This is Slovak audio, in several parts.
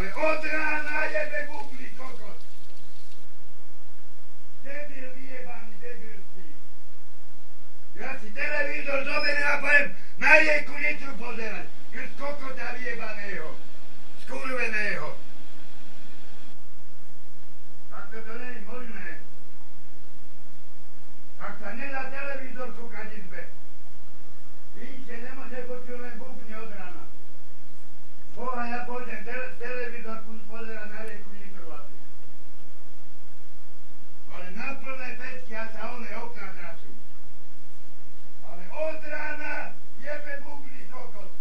Ale od rána jebe bubli, kokos. Debil vyjebaný, debil si. Ja si televízor zoberiem a poviem na rieku Nitru pozerať. Krst kokota vyjebaného. Skurveného. Takto to nie je možné. Tak sa nedá televízor kúkať izbe. Vidíte, nemo, nepočujem len bubny od rána. Boha, ja pôjdem tele, televízor kus pozerať na rieku Nitru asi. Ale na plné pecky a sa one okná trasú. Ale od rána jebe bubny kokos.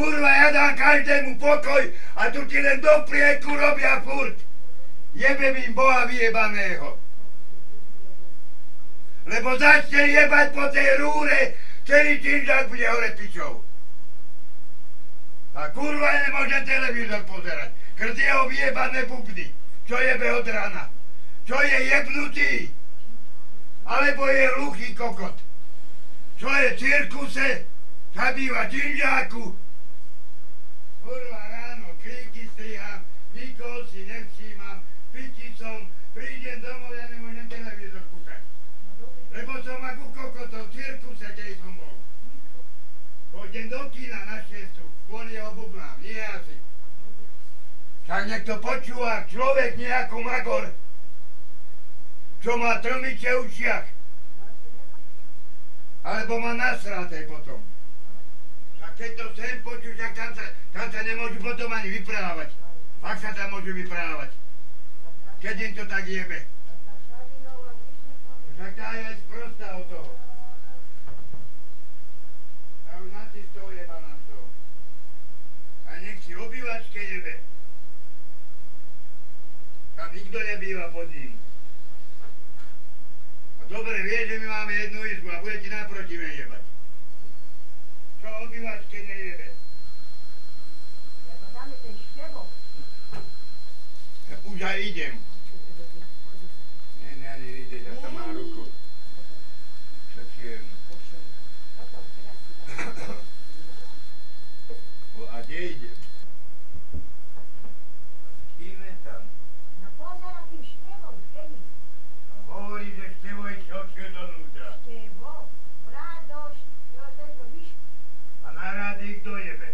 Kurva, ja dám každému pokoj a tu ti len do prieku robia furt. Jebem im Boha vyjebaného. Lebo začne jebať po tej rúre, celý činžák bude hore pičou. A kurva ja nemôžem televízor pozerať. Krz jeho vyjebané bubny. Čo jebe od rána? Čo je jebnutý? Alebo je hluchý kokot? Čo je cirkuse? Zabýva činžáku? Nikoho si nevšímam, piči som, prídem domov, ja nemôžem televízor kúkať. Lebo som ako kokotov cirkuse, kde som bol. Pôjdem do kina na šiestu, kvôli jeho bubnám, nie asi. Tak niekto počúva, človek nejako magor, čo má trmiče v ušiach. Alebo má nasraté potom. A keď to sem počuť, tak tam sa, tam sa nemôžu potom ani vyprávať. Ak sa tam môžu vyprávať. Keď im to tak jebe. Tak tá je sprostá od toho. A už na si toho jeba z toho. A nech si obývačke jebe. Tam nikto nebýva pod ním. A dobre vie, že my máme jednu izbu a bude ti naproti mne jebať. Čo obývačke nejebe? ja idem. Ne, ja nevidieť, ja tam mám ruku. Čo ti je? A kde idem? Ideme tam. No pozor, akým števom, kedy? A hovorí, že števo je šoče do ľudia. Števo? Radoš, jo, tento myš. A na rady kto jebe?